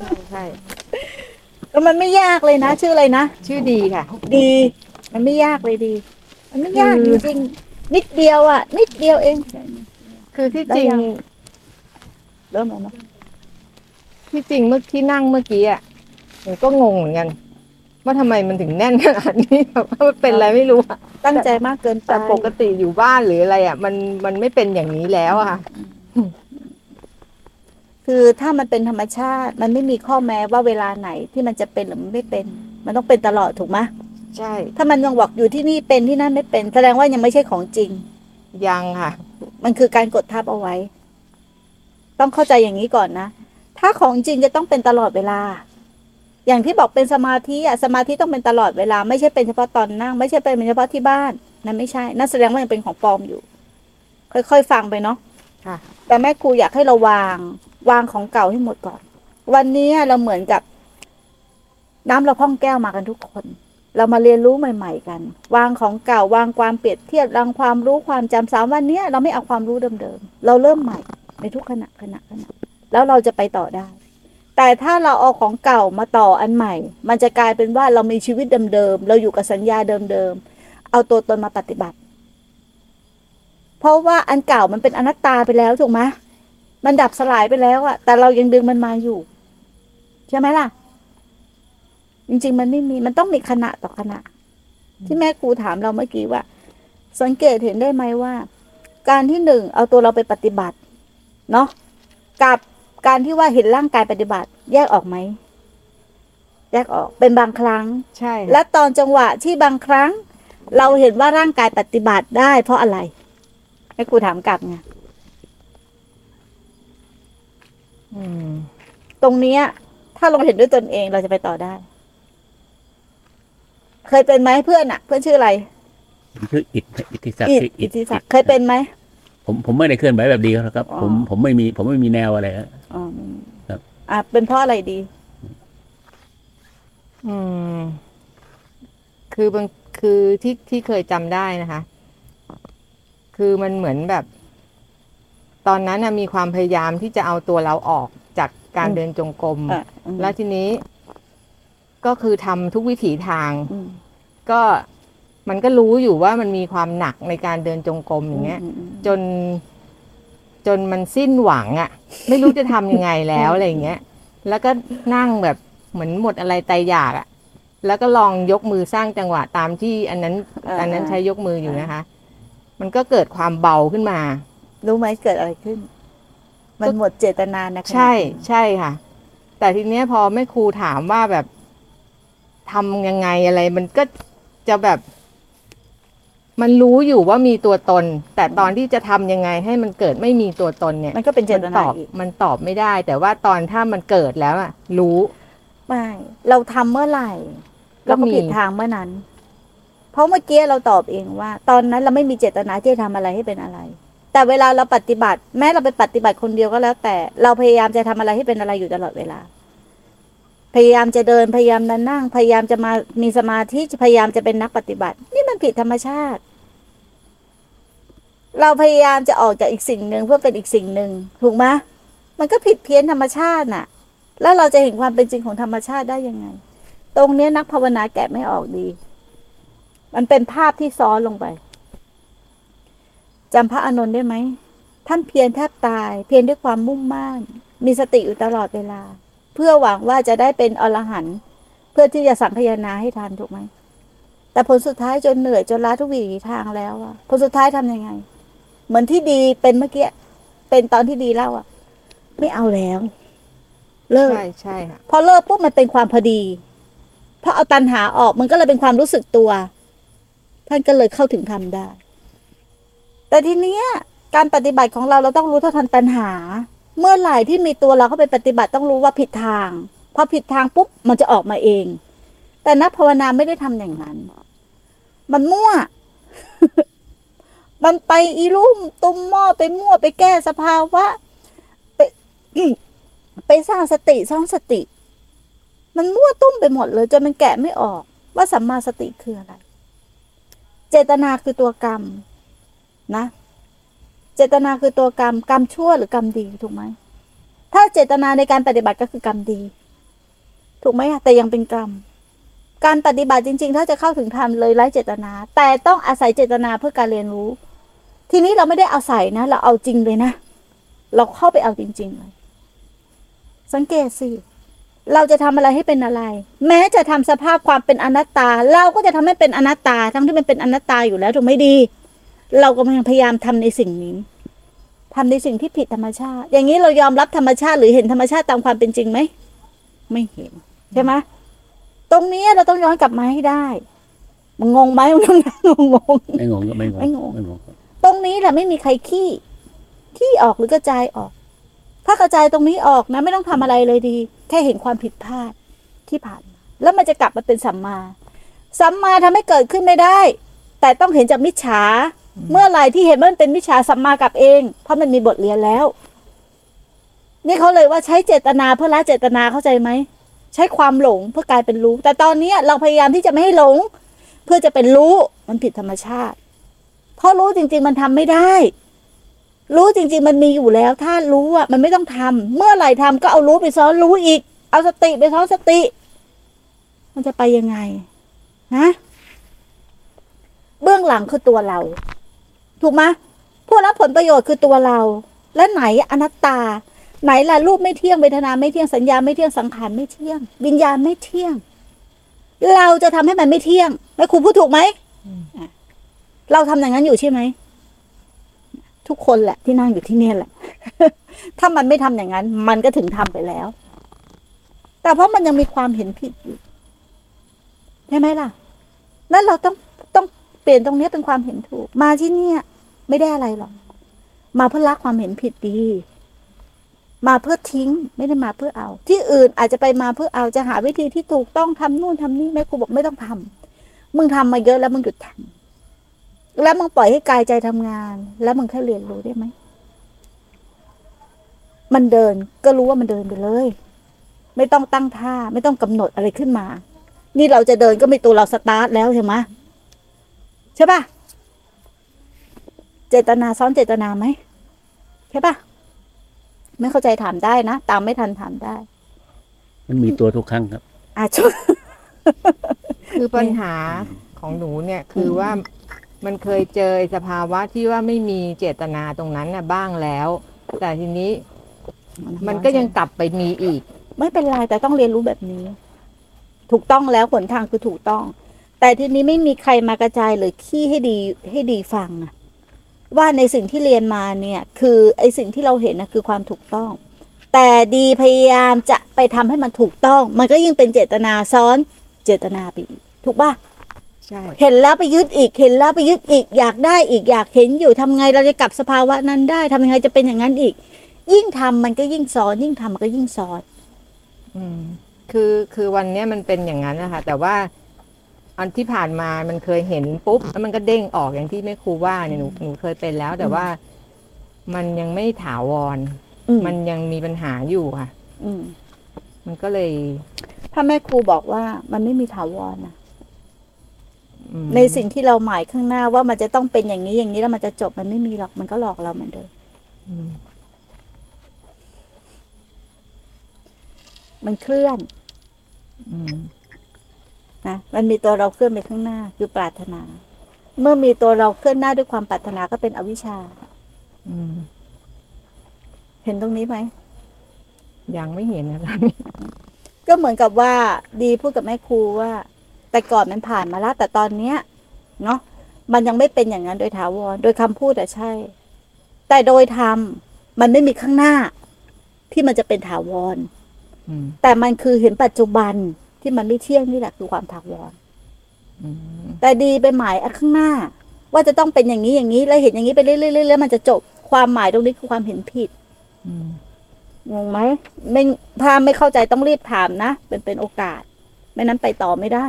ใช่ใช่แล้วมันไม่ยากเลยนะ ชื่ออะไรนะชื่อดีค่ะ ดี มันไม่ยากเลยดี มันไม่ยากคืจอริงๆนิดเดียวอะ นิดเดียวเอง คือที่ได้จริงยังเริ่มแล้วนะที่จริงเมื่อที่นั่งเมื่อกี้อะหนูก็งงเหมือนกัน ว่าทำไมมันถึงแน่นขนาดนี้แบบว่ามันเป็นอะไรไม่รู้อะตั้งใจมากเกินไปแต่ปกติอยู่บ้านหรืออะไรอะ มันมันไม่เป็นอย่างนี้แล้วอะค่ะ คือถ้ามันเป็นธรรมชาติมันไม่มีข้อแม้ว่าเวลาไหนที่มันจะเป็นหรือมันไม่เป็น มันต้องเป็นตลอดถูกไหมใช่ ถ้ามันยังบอกอยู่ที่นี่เป็นที่นั่นไม่เป็น แสดงว่ายังไม่ใช่ของจริง ยังค่ะ มันคือการกดทับเอาไว้ ต้องเข้าใจอย่างนี้ก่อนนะ ถ้าของจริงจะต้องเป็นตลอดเวลา อย่างที่บอกเป็นสมาธิอะสมาธิต้องเป็นตลอดเวลา ไม่ใช่เป็นเฉพาะตอนนั่ง ไม่ใช่เป็นเฉพาะที่บ้านนั่นไม่ใช่ นั่นแสดงว่ายังเป็นของปลอมอยู่ ค่อยๆฟังไปเนาะค่ะแต่แม่ครูอยากให้เราวาง วางของเก่าให้หมดก่อน วันนี้เราเหมือนกับน้ำเราพ่องแก้วมากันทุกคน เรามาเรียนรู้ใหม่ ๆ กัน วางของเก่าวางความเปรียบเทียบวางความรู้ความจำสามวันนี้เราไม่เอาความรู้เดิมๆเราเริ่มใหม่ในทุกขณะขณะขณะแล้วเราจะไปต่อได้ แต่ถ้าเราเอาของเก่ามาต่ออันใหม่ มันจะกลายเป็นว่าเรามีชีวิตเดิมๆเราอยู่กับสัญญาเดิมๆเอาตัวตนมาปฏิบัติ เพราะว่าอันเก่ามันเป็นอนัตตาไปแล้วถูกไหม มันดับสลายไปแล้วอะแต่เรายังดึงมันมาอยู่ ใช่ไหมล่ะ จริง ๆ มันไม่มี มันต้องมีขณะต่อขณะ ที่แม่ครูถามเราเมื่อกี้ว่า สังเกตเห็นได้ไหมว่า การที่หนึ่งเอาตัวเราไปปฏิบัติ เนาะกับการที่ว่าเห็นร่างกายปฏิบัติ แยกออกไหมแยกออกเป็นบางครั้ง ใช่ และตอนจังหวะที่บางครั้ง เราเห็นว่าร่างกายปฏิบัติได้ เพราะอะไรให้ครูถามกลับไง อืม ตรงเนี้ย ถ้าเราเห็นด้วยตนเองเราจะไปต่อได้ เคยเป็นไหมเพื่อนอะเพื่อนชื่ออะไรชื่ออิทอิทธิศักดิ์อิชื่ออิทธิศักดิ์เคยเป็นไหม ผมผมไม่ได้เคลื่อนไหวแบบดีเขาหรอกครับ อ๋อ ผมผมไม่มี ผมไม่มีแนวอะไรฮะอ๋อครับ อะเป็นเพราะอะไรดี อืม คือบางคือที่ที่เคยจำได้นะคะ คือมันเหมือนแบบ ตอนนั้นน่ะมีความพยายามที่จะเอาตัวเราออกจากการอืมเดินจงกรมอะอืมแล้วทีนี้ ก็คือทำทุกวิถีทางอืมก็มันก็รู้อยู่ว่ามันมีความหนักในการเดินจงกรมอย่างเงี้ยอืมอืมจน จนมันสิ้นหวังอะ่ะ ไม่รู้จะทำยังไงแล้วอะไรอย่างเงี้ย แล้วก็นั่งแบบเหมือนหมดอะไรไตอยากอะ่ะ แล้วก็ลองยกมือสร้างจังหวะตามที่อันนั้น อันนั้นใช้ยกมืออยู่นะคะ มันก็เกิดความเบาขึ้นมา รู้ไหมเกิดอะไรขึ้น มันหมดเจตนานะใช่ใช่ค่ะ แต่ทีเนี้ยพอแม่ครูถามว่าแบบทำยังไงอะไร มันก็จะแบบ มันรู้อยู่ว่ามีตัวตน แต่ตอนที่จะทำยังไงให้มันเกิดไม่มีตัวตนเนี่ย มันก็เป็นเจตมันนาตอบอีกมันตอบไม่ได้ แต่ว่าตอนถ้ามันเกิดแล้วอะรู้ไม่เราทำเมื่อไหร่เราก็ก็มีผิดทางเมื่อนั้น เพราะเมื่อกี้เราตอบเองว่า ตอนนั้นเราไม่มีเจตนาที่จะทำอะไรให้เป็นอะไร แต่เวลาเราปฏิบัติ แม้เราไปปฏิบัติคนเดียวก็แล้ว แต่เราพยายามจะทำอะไรให้เป็นอะไรอยู่ตลอดเวลา พยายามจะเดินพยายามนั่ง พยายามจะมามีสมาธิพยายามจะเป็นนักปฏิบัติ นี่มันผิดธรรมชาติ เราพยายามจะออกจากอีกสิ่งหนึ่งเพื่อเป็นอีกสิ่งหนึ่งถูกไหมมันก็ผิดเพี้ยนธรรมชาติน่ะ แล้วเราจะเห็นความเป็นจริงของธรรมชาติได้ยังไง ตรงเนี้ยนักภาวนาแกะไม่ออกดี มันเป็นภาพที่ซ้อนลงไป จำพระอานนท์ได้ไหม ท่านเพียรแทบตาย เพียรด้วยความมุ่งมั่น มีสติอยู่ตลอดเวลา เพื่อหวังว่าจะได้เป็นอรหันต์เพื่อที่จะสังคายนาให้ทันถูกไหม แต่ผลสุดท้ายจนเหนื่อยจนล้าทุกวิถีทางแล้วอะผลสุดท้ายทำยังไง เหมือนที่ดีเป็นเมื่อกี้ เป็นตอนที่ดีเล่าอะไม่เอาแล้ว เลิกใช่ใช่ค่ะพอเลิกปุ๊บมันเป็นความพอดีพอเอาตันหาออกมันก็เลยเป็นความรู้สึกตัว ท่านก็เลยเข้าถึงธรรมได้ แต่ทีเนี้ยการปฏิบัติของเราเราต้องรู้เท่าทันตันหา เมื่อไหร่ที่มีตัวเราเข้าไปปฏิบัติต้องรู้ว่าผิดทาง พอผิดทางปุ๊บมันจะออกมาเอง แต่นักภาวนาไม่ได้ทำอย่างนั้น มันมั่ว มันไปอีรุ่มตุ้มหม้อไปมั่วไปแก้สภาวะไปไปสร้างสติสร้างสติ มันมั่วตุ้มไปหมดเลยจนมันแกะไม่ออก ว่าสัมมาสติคืออะไร เจตนาคือตัวกรรม นะ เจตนาคือตัวกรรม กรรมชั่วหรือกรรมดีถูกไหม ถ้าเจตนาในการปฏิบัติก็คือกรรมดี ถูกไหมอะแต่ยังเป็นกรรม การปฏิบัติจริง ๆ ถ้าจะเข้าถึงธรรมเลยไร้เจตนา แต่ต้องอาศัยเจตนาเพื่อการเรียนรู้ ทีนี้เราไม่ได้อาศัยนะ เราเอาจริงเลยนะ เราเข้าไปเอาจริง ๆ เลย สังเกตสิเราจะทำอะไรให้เป็นอะไร แม้จะทำสภาพความเป็นอนัตตา เราก็จะทำให้เป็นอนัตตา ทั้งที่มันเป็นอนัตตาอยู่แล้วถูกไม่ดี เรากำลังพยายามทำในสิ่งนี้ทำในสิ่งที่ผิดธรรมชาติ อย่างนี้เรายอมรับธรรมชาติ หรือเห็นธรรมชาติตามความเป็นจริงไหม ไม่เห็นใช่ไหมตรงนี้เราต้องย้อนกลับมาให้ได้มึงงงไหมมึงทำงานงงงไม่งงก็ไม่งงไม่งงไม่งง ตรงนี้แหละไม่มีใครขี้ขี้ออกหรือกระจายออก ถ้ากระจายตรงนี้ออกนะไม่ต้องทำอะไรเลยดี แค่เห็นความผิดพลาดที่ผ่านมาแล้วมันจะกลับมาเป็นสัมมา สัมมาทำให้เกิดขึ้นไม่ได้ แต่ต้องเห็นจากมิจฉา เมื่อไหร่ที่เห็นว่ามันเป็นมิจฉาสัมมากับเอง เพราะมันมีบทเรียนแล้ว นี่เขาเลยว่าใช้เจตนาเพื่อละเจตนาเข้าใจไหม ใช้ความหลงเพื่อกลายเป็นรู้ แต่ตอนนี้เราพยายามที่จะไม่ให้หลง เพื่อจะเป็นรู้มันผิดธรรมชาติ เพราะรู้จริง ๆ มันทำไม่ได้ รู้จริง ๆ มันมีอยู่แล้ว ถ้ารู้อะมันไม่ต้องทำเมื่อไหร่ทำก็เอารู้ไปซ้อนรู้อีก เอาสติไปซ้อนสติ มันจะไปยังไงฮะเบื้องหลังคือตัวเรา ถูกไหมผู้รับผลประโยชน์คือตัวเรา และไหนอนัตตา ไหนล่ะรูปไม่เที่ยงเวทนาไม่เที่ยงสัญญาไม่เที่ยงสังขารไม่เที่ยง วิญญาณไม่เที่ยง เราจะทำให้มันไม่เที่ยงแม่ครูพูดถูกไหมเราทำอย่างนั้นอยู่ใช่ไหมทุกคนแหละที่นั่งอยู่ที่เนี่ยแหละ ถ้ามันไม่ทำอย่างนั้น มันก็ถึงทำไปแล้ว แต่เพราะมันยังมีความเห็นผิดอยู่ใช่ไหมล่ะ นั่นเราต้องต้องเปลี่ยนตรงนี้เป็นความเห็นถูก มาที่เนี่ย ไม่ได้อะไรหรอก มาเพื่อละความเห็นผิดดี มาเพื่อทิ้ง ไม่ได้มาเพื่อเอา ที่อื่นอาจจะไปมาเพื่อเอาจะหาวิธีที่ถูกต้องทำนู่นทำนี่แม่ครูบอกไม่ต้องทำมึงทำมาเยอะแล้วมึงหยุดทำแล้วมึงปล่อยให้กายใจทำงาน แล้วมึงแค่เรียนรู้ได้ไหมมันเดินก็รู้ว่ามันเดินไปเลย ไม่ต้องตั้งท่า ไม่ต้องกำหนดอะไรขึ้นมา นี่เราจะเดินก็ม่ตัวเราสตาร์ทแล้วใช่ไหมใช่ปะ เจตนาซ้อนเจตนาไหมใช่ปะไม่เข้าใจถามได้นะ ตามไม่ทันถามได้ มันมีตัวทุกครั้งครับอะช่วยคือปัญหาของหนูเนี่ยคือว่ามันเคยเจอสภาวะที่ว่าไม่มีเจตนาตรงนั้นน่ะบ้างแล้ว แต่ทีนี้มันก็ยังกลับไปมีอีก ไม่เป็นไรแต่ต้องเรียนรู้แบบนี้ ถูกต้องแล้วหนทางคือถูกต้อง แต่ทีนี้ไม่มีใครมากระจายหรือขี้ให้ดีให้ดีฟังอะ ว่าในสิ่งที่เรียนมาเนี่ยคือไอสิ่งที่เราเห็นนะคือความถูกต้อง แต่ดีพยายามจะไปทำให้มันถูกต้อง มันก็ยิ่งเป็นเจตนาซ้อนเจตนาไปอีกถูกป่ะใช่เห็นแล้วไปยึดอีกเห็นแล้วไปยึดอีกอยากได้อีกอยากเห็นอยู่ทำไงเราจะกลับสภาวะนั้นได้ทำยังไงจะเป็นอย่างนั้นอีก ยิ่งทำมันก็ยิ่งซ้อน ยิ่งทำมันก็ยิ่งซ้อน อืมคือคือวันเนี้ยมันเป็นอย่างนั้นนะคะแต่ว่า อันที่ผ่านมามันเคยเห็นปุ๊บแล้วมันก็เด้งออกอย่างที่แม่ครูว่าเนี่ยหนูหนูเคยเป็นแล้ว แต่ว่ามันยังไม่ถาวร อืมมันยังมีปัญหาอยู่ค่ะ อืมมันก็เลยถ้าแม่ครูบอกว่ามันไม่มีถาวรนะอืมในสิ่งที่เราหมายข้างหน้าว่ามันจะต้องเป็นอย่างนี้อย่างนี้แล้วมันจะจบมันไม่มีหรอกมันก็หลอกเราเหมือนเดิมอืมมันเคลื่อน อืม นะมันมีตัวเราเคลื่อนไปข้างหน้าคือปรารถนา เมื่อมีตัวเราเคลื่อนหน้าด้วยความปรารถนาก็เป็นอวิชชาอืมเห็นตรงนี้ไหมยังไม่เห็นนะคะก็เหมือนกับว่า ดีพูดกับแม่ครูว่า แต่ก่อนมันผ่านมาแล้วแต่ตอนเนี้ย เนาะมันยังไม่เป็นอย่างนั้นโดยถาวรโดยคำพูดอะใช่ แต่โดยธรรมมันไม่มีข้างหน้า ที่มันจะเป็นถาวรอืมแต่มันคือเห็นปัจจุบัน ที่มันไม่เที่ยงนี่แหละคือความถาวรอืมแต่ดีไปหมายอันข้างหน้า ว่าจะต้องเป็นอย่างนี้อย่างนี้แล้วเห็นอย่างนี้ไปเรื่อยๆแล้วมันจะจบความหมายตรงนี้คือความเห็นผิดอืมงงไหมไม่ถ้าไม่เข้าใจต้องรีบถามนะเป็นเป็นโอกาส ไม่นั้นไปต่อไม่ได้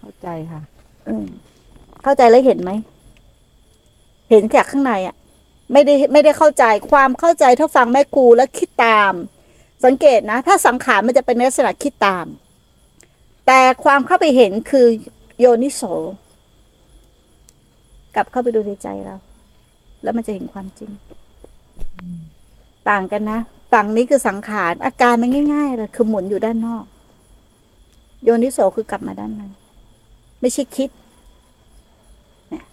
เข้าใจค่ะ อืมเข้าใจแล้วเห็นไหมเห็นจากข้างในอะ ไม่ได้ไม่ได้เข้าใจความเข้าใจถ้าฟังแม่ครูแล้วคิดตาม สังเกตนะ ถ้าสังขารมันจะเป็นลักษณะคิดตาม แต่ความเข้าไปเห็นคือโยนิโส กลับเข้าไปดูในใจเรา แล้วมันจะเห็นความจริง ต่างกันนะฝั่งนี้คือสังขารอาการมันง่ายๆเลยคือหมุนอยู่ด้านนอก โยนิโสคือกลับมาด้านในไม่ใช่คิดเนี่ย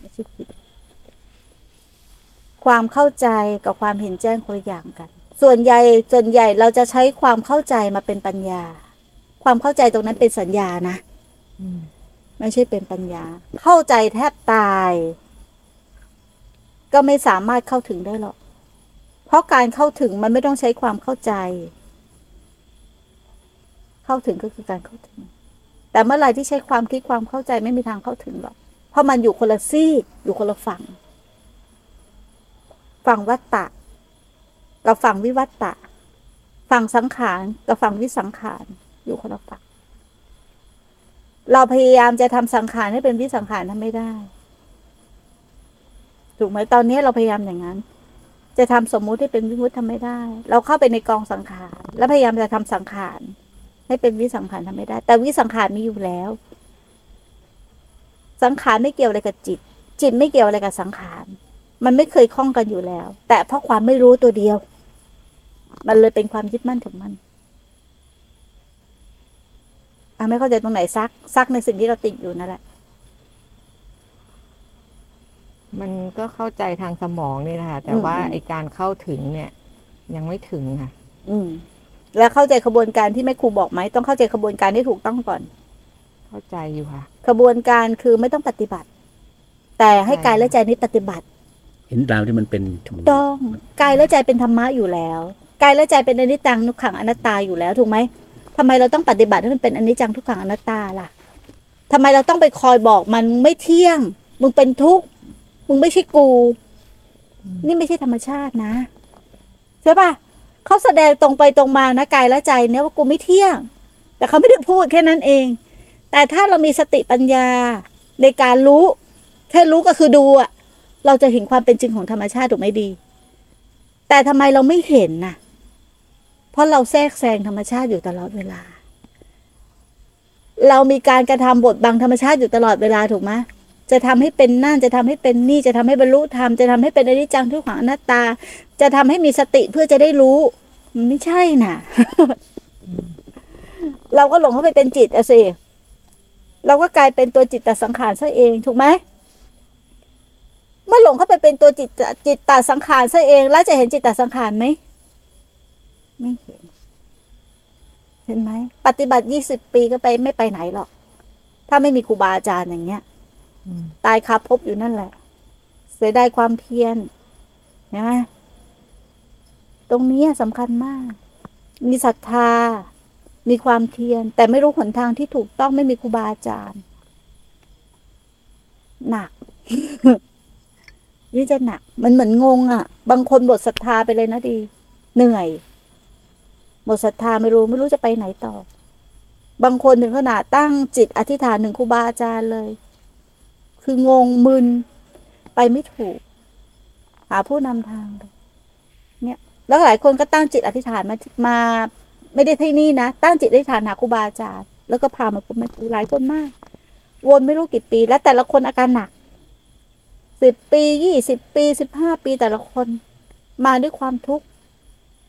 ไม่ใช่คิด ความเข้าใจกับความเห็นแจ้งคนละอย่างกัน ส่วนใหญ่ส่วนใหญ่เราจะใช้ความเข้าใจมาเป็นปัญญา ความเข้าใจตรงนั้นเป็นสัญญานะอืมไม่ใช่เป็นปัญญา เข้าใจแทบตาย ก็ไม่สามารถเข้าถึงได้หรอก เพราะการเข้าถึงมันไม่ต้องใช้ความเข้าใจ เข้าถึงก็คือการเข้าถึง แต่เมื่อไหร่ที่ใช้ความคิดความเข้าใจไม่มีทางเข้าถึงหรอก เพราะมันอยู่คนละซีกอยู่คนละฝั่ง ฝั่งวัตตะ กับฝั่งวิวัตตะ ฝั่งสังขารกับฝั่งวิสังขาร อยู่คนละฝั่งเราพยายามจะทำสังขารให้เป็นวิสังขารทำไม่ได้ ถูกไหมตอนนี้เราพยายามอย่างนั้น จะทำสมมุติให้เป็นวิมุติทำไม่ได้ เราเข้าไปในกองสังขาร แล้วพยายามจะทำสังขารให้เป็นวิสังขารทำไม่ได้ แต่วิสังขารมีอยู่แล้ว สังขารไม่เกี่ยวอะไรกับจิต จิตไม่เกี่ยวอะไรกับสังขาร มันไม่เคยคล้องกันอยู่แล้ว แต่เพราะความไม่รู้ตัวเดียว มันเลยเป็นความยึดมั่นถึงมัน อะไม่เข้าใจตรงไหนซัก ซักในสิ่งที่เราติดอยู่นั่นแหละ มันก็เข้าใจทางสมองนี่นะคะแต่อืมว่าอืมไอการเข้าถึงเนี่ย ยังไม่ถึงค่ะ อืม แล้วเข้าใจขบวนการที่แม่ครูบอกไหมต้องเข้าใจขบวนการที่ถูกต้องก่อน เข้าใจอยู่ค่ะ ขบวนการคือไม่ต้องปฏิบัติ แต่ให้ใช่กายและใจนี้ปฏิบัติ เห็นตามที่มันเป็นต้องกายและใจเป็นธรรมะอยู่แล้วกายและใจเป็นอนิจจังทุกขังอนัตตาอยู่แล้วถูกไหม ทำไมเราต้องปฏิบัติให้มันเป็นอนิจจังทุกขังอนัตตาล่ะทำไมเราต้องไปคอยบอกมันมึงไม่เที่ยง มึงเป็นทุกข์มึงไม่ใช่กู นี่ไม่ใช่ธรรมชาตินะใช่ปะเขาแสดงตรงไปตรงมานะกายและใจเนี่ยว่ากูไม่เที่ยง แต่เขาไม่ได้พูดแค่นั้นเอง แต่ถ้าเรามีสติปัญญาในการรู้แค่รู้ก็คือดูอะเราจะเห็นความเป็นจริงของธรรมชาติถูกไหมดี แต่ทำไมเราไม่เห็นน่ะ เพราะเราแทรกแซงธรรมชาติอยู่ตลอดเวลา เรามีการกระทำบทบังธรรมชาติอยู่ตลอดเวลาถูกไหมจะทำให้เป็นนั่นจะทำให้เป็นนี่จะทำให้บรรลุธรรมจะทำให้เป็นอนิจจังทุกขังอนัตตา จะทำให้มีสติเพื่อจะได้รู้มันไม่ใช่น่ะ เราก็หลงเข้าไปเป็นจิตอะสิเราก็กลายเป็นตัวจิตตสังขารซะเองถูกไหมเมื่อหลงเข้าไปเป็นตัวจิตตจิตตสังขารซะเอง แล้วจะเห็นจิตตสังขารไหม ไม่เห็น เห็นไหม ปฏิบัติยี่สิบปีก็ไปไม่ไปไหนหรอก ถ้าไม่มีครูบาอาจารย์อย่างเงี้ยอืมตายคาภพอยู่นั่นแหละ เสียดายความเพียรเห็นไหมตรงนี้สำคัญมาก มีศรัทธา มีความเพียร แต่ไม่รู้หนทางที่ถูกต้องไม่มีครูบาอาจารย์ หนักนี่จะหนัก มันเหมือนงงอะ บางคนหมดศรัทธาไปเลยนะดี เหนื่อย หมดศรัทธาไม่รู้ไม่รู้จะไปไหนต่อ บางคนถึงขนาดตั้งจิตอธิษฐานหนึ่งครูบาอาจารย์เลย คืองงมึนไปไม่ถูก หาผู้นำทางเลยเนี่ย แล้วหลายคนก็ตั้งจิตอธิษฐานมามา ไม่ได้ที่นี่นะ ตั้งจิตอธิษฐานหาครูบาอาจารย์ แล้วก็พามาพบม่รูหลายคนมาก วนไม่รู้กี่ปี แล้วแต่ละคนอาการหนักสิบปียี่สิบปีสิบห้าปีแต่ละคน มาด้วยความทุกข์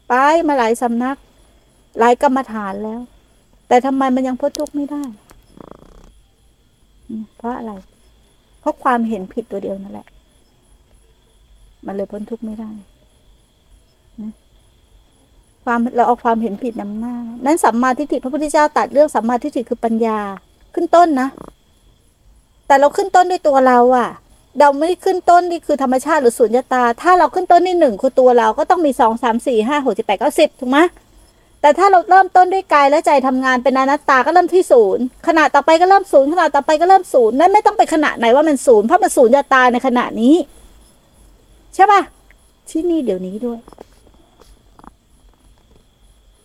ไปมาหลายสำนัก หลายกรรมฐานแล้ว แต่ทำไมมันยังพ้นทุกข์ไม่ได้ เพราะอะไร เพราะความเห็นผิดตัวเดียวนั่นแหละ มันเลยพ้นทุกข์ไม่ได้ความเราเอาความเห็นผิดนำหน้า นั้นสัมมาทิฏฐิพระพุทธเจ้าตัดเรื่องสัมมาทิฏฐิคือปัญญา ขึ้นต้นนะ แต่เราขึ้นต้นด้วยตัวเราอะเราไม่ได้ขึ้นต้นนี่คือธรรมชาติหรือสุญญตา ถ้าเราขึ้นต้นที่หนึ่งคือตัวเราก็ต้องมีสองสามสี่ห้าหกเจ็ดแปดเก้าสิบถูกไหม แต่ถ้าเราเริ่มต้นด้วยกายและใจทำงานเป็นอนัตตาก็เริ่มที่ศูนย์ขณะต่อไปก็เริ่มศูนย์ขณะต่อไปก็เริ่มศูนย์นั่นไม่ต้องไปขณะไหนว่ามันศูนย์เพราะมันศูนย์ตาในขณะนี้ ใช่ปะที่นี่เดี๋ยวนี้ด้วย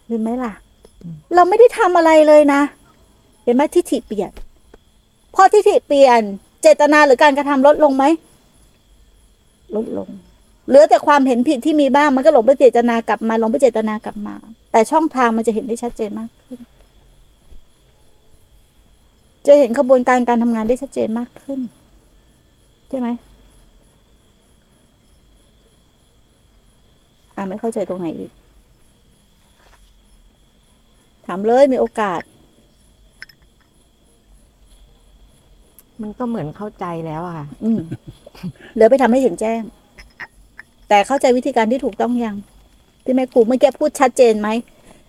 เห็นไหมล่ะ เราไม่ได้ทำอะไรเลยนะ เห็นไหมทิฏฐิเปลี่ยน พอทิฏฐิเปลี่ยน เจตนาหรือการกระทำลดลงไหมลดลง เหลือแต่ความเห็นผิดที่มีบ้างมันก็หลงไปเจตนากลับมาหลงไปเจตนากลับมา แต่ช่องทางมันจะเห็นได้ชัดเจนมากขึ้น จะเห็นขบวนการการทำงานได้ชัดเจนมากขึ้น ใช่ไหมอ่าไม่เข้าใจตรงไหนอีก ถามเลยมีโอกาส มันก็เหมือนเข้าใจแล้วอะค่ะเหลือไปทำให้เห็นแจ้ง แต่เข้าใจวิธีการที่ถูกต้องยัง ที่แม่ครูเมื่อกี้พูดชัดเจนไหม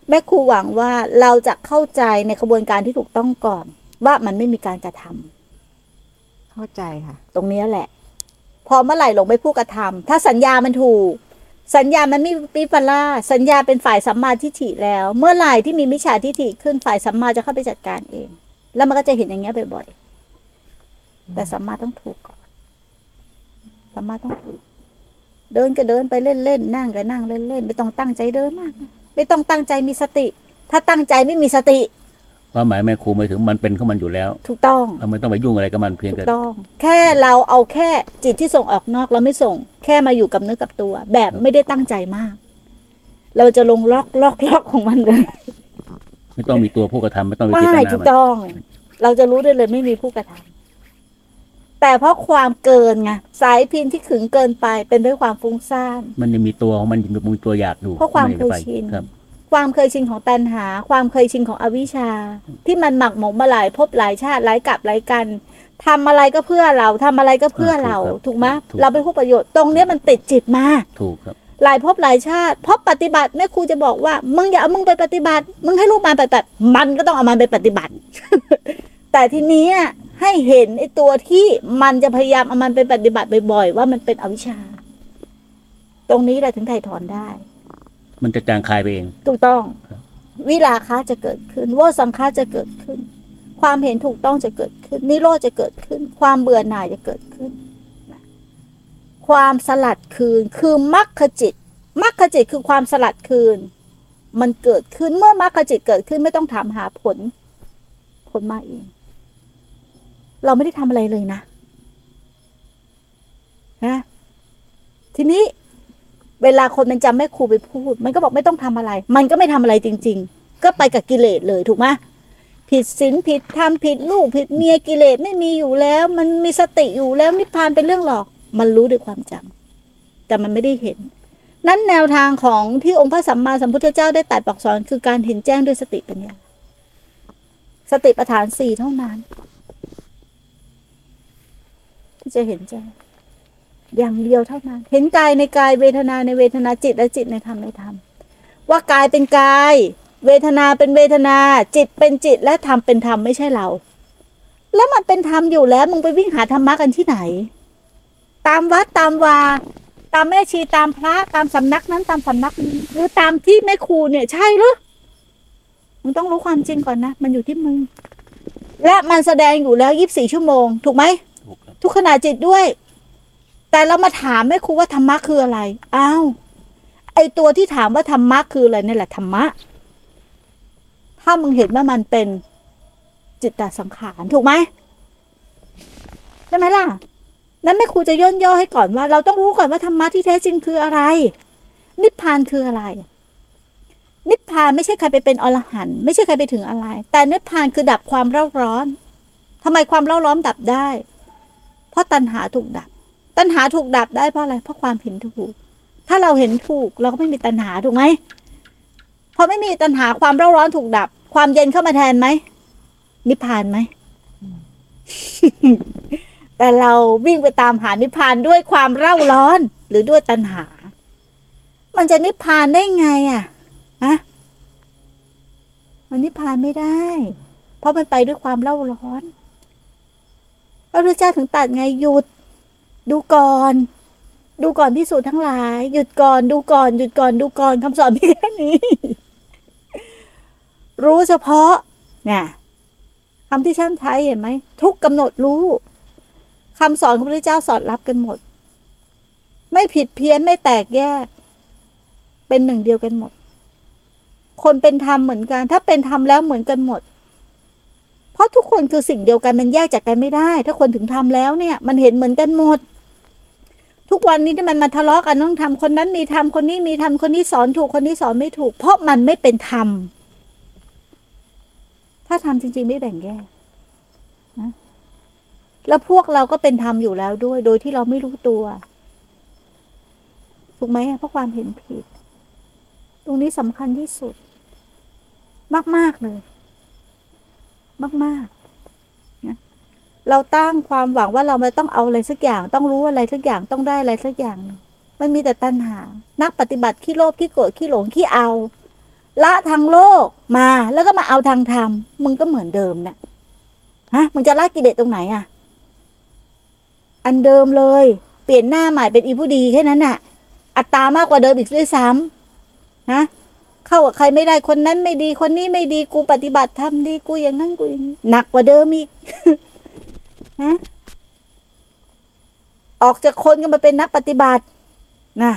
แม่ครูหวังว่าเราจะเข้าใจในกระบวนการที่ถูกต้องก่อน ว่ามันไม่มีการกระทำเข้าใจค่ะ ตรงเนี้ยแหละ พอเมื่อไหร่ลงไปผู้กระทำถ้าสัญญามันถูก สัญญามันไม่ปิปลาสัญญาเป็นฝ่ายสัมมาทิฏฐิแล้ว เมื่อไหร่ที่มีมิจฉาทิฏฐิขึ้นฝ่ายสัมมาจะเข้าไปจัดการเอง แล้วมันก็จะเห็นอย่างเงี้ยบ่อยๆแต่สัมมาต้องถูกก่อนสัมมาต้องถูก เดินก็เดินไปเล่นๆนั่งก็นั่งเล่นๆไม่ต้องตั้งใจเดินมากนะไม่ต้องตั้งใจมีสติ ถ้าตั้งใจไม่มีสติความหมายแม่ครูหมายถึงมันเป็นของมันอยู่แล้ว ถูกต้องเราไม่ต้องไปยุ่งอะไรกับมันเพียงถูแต่กต้อง แค่เราเอาแค่จิตที่ส่งออกนอกเราไม่ส่ง แค่มาอยู่กับเนื้อกับตัว แบบไม่ได้ตั้งใจมาก เราจะลงล็อกล็อกล็อกของมันเลยไม่ต้องมีตัวผู้กระทำไม่ต้องมีเจตไม่นาถูกมันต้อง เราจะรู้ได้เลยไม่มีผู้กระทำ แต่เพราะความเกินไงสายพินที่ขึงเกินไปเป็นด้วยความฟุ้งซ่านมันยังมีตัวของมันมีตัวอยากดูเพราะความไได้ไปเคยชินครับ ความเคยชินของตัณหา ความเคยชินของอวิชชา ที่มันหมักหมมมาหลายภพหลายชาติหลายกับหลายกันทำอะไรก็เพื่อเราทำอะไรก็เพื่อเราถูกไหมเราเป็นผู้ประโยชน์ตรงเนี้ยมันติดจิตมาถูกครับหลายภพหลายชาติเพราะปฏิบัติแม่ครูจะบอกว่า มึงอย่าเอามึงไปปฏิบัติ มึงให้ลูกมาปฏิบัติ มันก็ต้องเอามันไปปฏิบัติ แต่ทีเนี้ยให้เห็นไอ้ตัวที่มันจะพยายามเอามันไปปฏิบัติบ่อยๆว่ามันเป็นอวิชชา ตรงนี้แหละถึงไถ่ถอนได้ มันจะจางคายไปเอง ถูกต้องครับวิราคะจะเกิดขึ้นโวสังฆาจะเกิดขึ้น ความเห็นถูกต้องจะเกิดขึ้น นิโรธจะเกิดขึ้น ความเบื่อหน่ายจะเกิดขึ้นนะความสลัดคืนคือมรรคจิตมรรคจิตคือความสลัดคืน มันเกิดขึ้นเมื่อมรรคจิตเกิดขึ้นไม่ต้องถามหาผลผลมาเอง เราไม่ได้ทำอะไรเลยนะนะทีนี้เวลาคนมันจำแม่ครูไปพูด มันก็บอกไม่ต้องทำอะไร มันก็ไม่ทำอะไรจริง ๆ ก็ไปกับกิเลสเลยถูกไหมผิดศีลผิดธรรมผิดลูกผิดเมียกิเลสไม่มีอยู่แล้ว มันมีสติอยู่แล้วนิพพานเป็นเรื่องหลอก มันรู้ด้วยความจำแต่มันไม่ได้เห็น นั้นแนวทางของที่องค์พระสัมมาสัมพุทธเจ้าได้ตรัดบอกสอนคือการเห็นแจ้งด้วยสติปัญญาสติปัฏฐานสี่เท่านั้น ที่จะเห็นแจ้งอย่างเดียวเท่านั้น เห็นกายในกายเวทนาในเวทนาจิตและจิตในธรรมในธรรมว่ากายเป็นกาย เวทนาเป็นเวทนา จิตเป็นจิตและธรรมเป็นธรรมไม่ใช่เรา แล้วมันเป็นธรรมอยู่แล้วมึงไปวิ่งหาธรรมะกันที่ไหน ตามวัดตามวา ตามแม่ชีตามพระตามสำนักนั้นตามสำนักนี้หรือตามที่แม่ครูเนี่ยใช่หรือมึงต้องรู้ความจริงก่อนนะ มันอยู่ที่มึง และมันแสดงอยู่แล้วยีิบสี่ชั่วโมง ถูกไหม ทุกขณะจิตด้วย แต่เรามาถามแม่ครูว่าธรรมะคืออะไร อ้าว ไอตัวที่ถามว่าธรรมะคืออะไรนี่แหละธรรมะ ถ้ามึงเห็นว่ามันเป็นจิตตสังขารถูกไหมใช่ไหมล่ะ นั้นแม่ครูจะย่นย่อให้ก่อนว่า เราต้องรู้ก่อนว่าธรรมะที่แท้จริงคืออะไร นิพพานคืออะไร นิพพานไม่ใช่ใครไปเป็นอรหันต์ไม่ใช่ใครไปถึงอะไร แต่นิพพานคือดับความเร่าร้อนทำไมความเร่าร้อนดับได้ ราะตัณหาถูกดับ ตัณหาถูกดับได้เพราะอะไร เพราะความเห็นถูก ถ้าเราเห็นถูก เราก็ไม่มีตัณหาถูกไหมพอไม่มีตัณหาความเร่าร้อนถูกดับ ความเย็นเข้ามาแทนไหมนิพพานไหมแต่เราวิ่งไปตามหานิพพานด้วยความเร่าร้อนหรือด้วยตัณหา มันจะนิพพานได้ไงอะฮะมันนิพพานไม่ได้ เพราะมันไปด้วยความเร่าร้อน พระพุทธเจ้าถึงตัดไงหยุด ดูก่อน ดูก่อนพิสูจน์ทั้งหลาย หยุดก่อนดูก่อนหยุดก่อนดูก่อนคำสอนมีแค่นี้ รู้เฉพาะเนี่ยคำที่ท่านใช้เห็นไหมทุกกำหนดรู้คำสอนของพระพุทธเจ้าสอดรับกันหมด ไม่ผิดเพี้ยนไม่แตกแยก เป็นหนึ่งเดียวกันหมด คนเป็นธรรมเหมือนกัน ถ้าเป็นธรรมแล้วเหมือนกันหมด ราะทุกคนคือสิ่งเดียวกันมันแยกจากกันไม่ได้ ถ้าคนถึงทำแล้วเนี่ย มันเห็นเหมือนกันหมด ทุกวันนี้ที่มันมาทะเลาะกันต้องทำคนนั้นมีทำคนนี้มีทำคนนี้สอนถูกคนนี้สอนไม่ถูก เพราะมันไม่เป็นธรรมถ้าทำจริง ๆ ไม่แบ่งแยกนะแล้วพวกเราก็เป็นธรรมอยู่แล้วด้วย โดยที่เราไม่รู้ตัว ถูกไหมเพราะความเห็นผิด ตรงนี้สำคัญที่สุด มาก ๆ เลย มากๆนะเราตั้งความหวังว่าเราไม่ต้องเอาอะไรสักอย่าง ต้องรู้อะไรสักอย่างต้องได้อะไรสักอย่างหนึ่งมันมีแต่ตัณหา นักปฏิบัติขี้โลภขี้โกรธขี้หลงขี้เอา ละทางโลกมาแล้วก็มาเอาทางธรรมมึงก็เหมือนเดิมเนี่ยฮะมึงจะละกิเลสตรงไหนอะ อันเดิมเลย เปลี่ยนหน้าใหม่เป็นอีผู้ดีแค่นั้นน่ะ อัตรามากกว่าเดิมอีกด้วยซ้ำฮะ เข้ากับใครไม่ได้คนนั้นไม่ดีคนนี้ไม่ดีกูปฏิบัติทำดีกูอย่างนั้นกูอย่างนี้หนักกว่าเดิมอีกฮะออกจากคนก็มาเป็นนักปฏิบัตินะ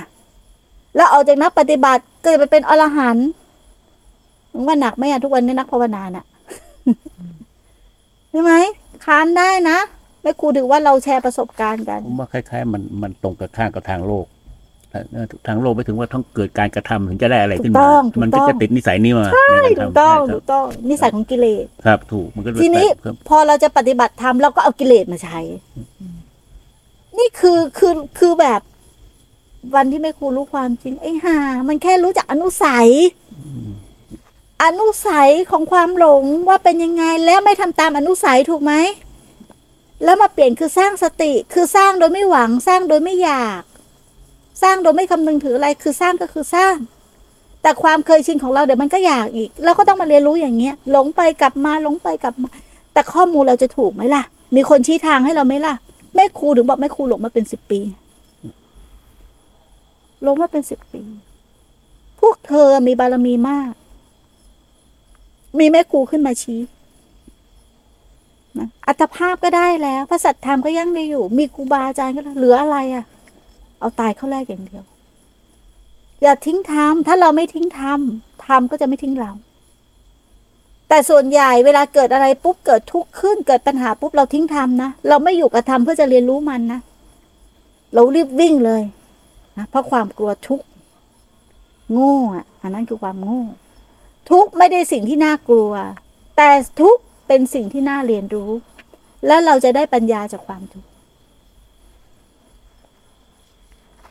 แล้วออกจากนักปฏิบัติก็จะไปเป็นอรหันต์มึงว่าหนักไหมอะทุกวันนี้นักภาวนาน่ะใช่ไหมค้านได้นะแม่ครูถือว่าเราแชร์ประสบการณ์กันผมว่าคล้าย ๆ มันมันตรงกับข้างกับทางโลก ทางโลกไม่ถึงว่าต้องเกิดการกระทำถึงจะได้อะไรขึ้นถูกต้มาองถูกมันก็ต้องจะติดนิสัยนี้มาใช่ในการถูกทำต้องใช่คถูรับกต้องนิสัยของกิเลสครับ ถูกมันก็เลยทีนี้เพิ่มพอเราจะปฏิบัติธรรมเราก็เอากิเลสมาใช้ นี่คือคือคือแบบ วันที่แม่ครูรู้ความจริง ไอ้ห่ามันแค่รู้จักอนุสัยอนุสัยของความหลงว่าเป็นยังไงแล้วไม่ทำตามอนุสัยถูกไหมแล้วมาเปลี่ยนคือสร้างสติคือสร้างโดยไม่หวังสร้างโดยไม่อยาก สร้างโดยไม่คำนึงถืออะไรคือสร้างก็คือสร้าง แต่ความเคยชินของเราเดี๋ยวมันก็อยากอีก เราก็ต้องมาเรียนรู้อย่างเงี้ย หลงไปกลับมาหลงไปกลับมา แต่ข้อมูลเราจะถูกไหมล่ะ มีคนชี้ทางให้เราไหมล่ะแม่ครูถึงบอกแม่ครูหลงมาเป็นสิบปีหลงมาเป็นสิบปี พวกเธอมีบารมีมาก มีแม่ครูขึ้นมาชี้นะอัตภาพก็ได้แล้วพระสัตธรรมก็ยังได้อยู่ มีครูบาอาจารย์ก็เหลืออะไรอะ่ะ เอาตายเข้าแรกอย่างเดียว อย่าทิ้งธรรมถ้าเราไม่ทิ้งธรรมธรรมก็จะไม่ทิ้งเรา แต่ส่วนใหญ่เวลาเกิดอะไรปุ๊บเกิดทุกข์ขึ้น เกิดปัญหาปุ๊บเราทิ้งธรรมนะเราไม่อยู่กับธรรมเพื่อจะเรียนรู้มันนะเรารีบวิ่งเลยนะเพราะความกลัวทุกข์โง่อะอันนั้นคือความโง่ ทุกข์ไม่ได้สิ่งที่น่ากลัว แต่ทุกข์เป็นสิ่งที่น่าเรียนรู้ แล้วเราจะได้ปัญญาจากความทุกข์